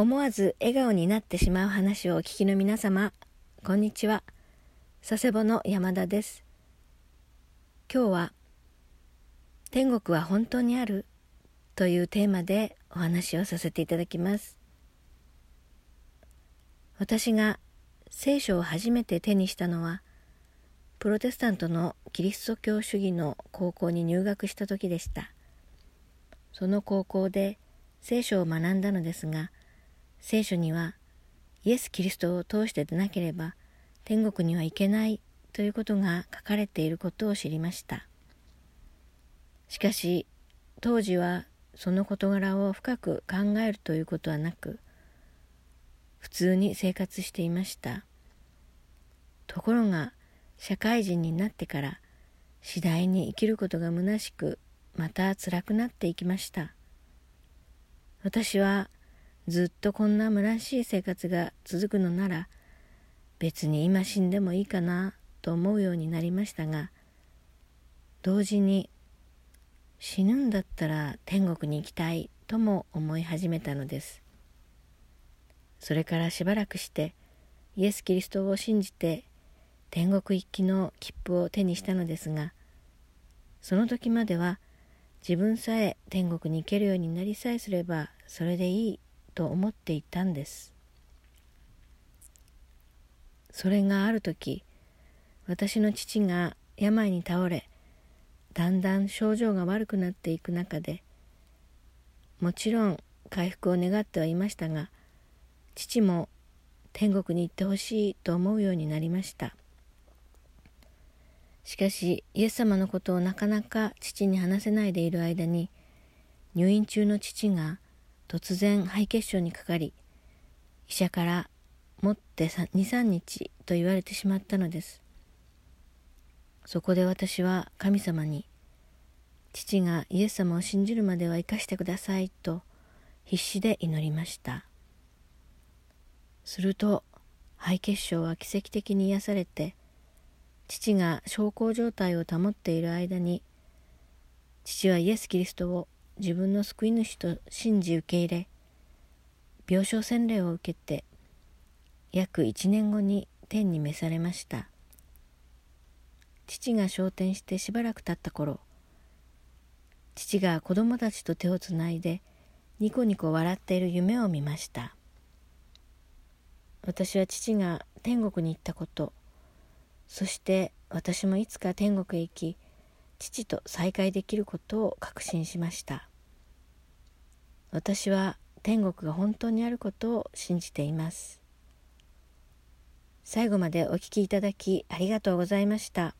思わず笑顔になってしまう話をお聞きの皆様、こんにちは。佐世保の山田です。今日は、天国は本当にある？というテーマでお話をさせていただきます。私が聖書を初めて手にしたのは、プロテスタントのキリスト教主義の高校に入学した時でした。その高校で聖書を学んだのですが、聖書にはイエス・キリストを通してでなければ天国には行けないということが書かれていることを知りました。しかし当時はその事柄を深く考えるということはなく普通に生活していました。ところが社会人になってから次第に生きることが虚しくまた辛くなっていきました。私はずっとこんな虚しい生活が続くのなら別に今死んでもいいかなと思うようになりましたが同時に死ぬんだったら天国に行きたいとも思い始めたのです。それからしばらくしてイエス・キリストを信じて天国行きの切符を手にしたのですがその時までは自分さえ天国に行けるようになりさえすればそれでいいと思っていたんです。それがある時私の父が病に倒れだんだん症状が悪くなっていく中でもちろん回復を願ってはいましたが父も天国に行ってほしいと思うようになりました。しかしイエス様のことをなかなか父に話せないでいる間に入院中の父が突然肺血症にかかり医者から持って23日と言われてしまったのです。そこで私は神様に父がイエス様を信じるまでは生かしてくださいと必死で祈りました。すると肺血症は奇跡的に癒されて父が小康状態を保っている間に父はイエス・キリストを自分の救い主と信じ受け入れ病床洗礼を受けて約1年後に天に召されました。父が昇天してしばらく経った頃父が子供たちと手をつないでニコニコ笑っている夢を見ました。私は父が天国に行ったことそして私もいつか天国へ行き父と再会できることを確信しました。私は天国が本当にあることを信じています。最後までお聴きいただきありがとうございました。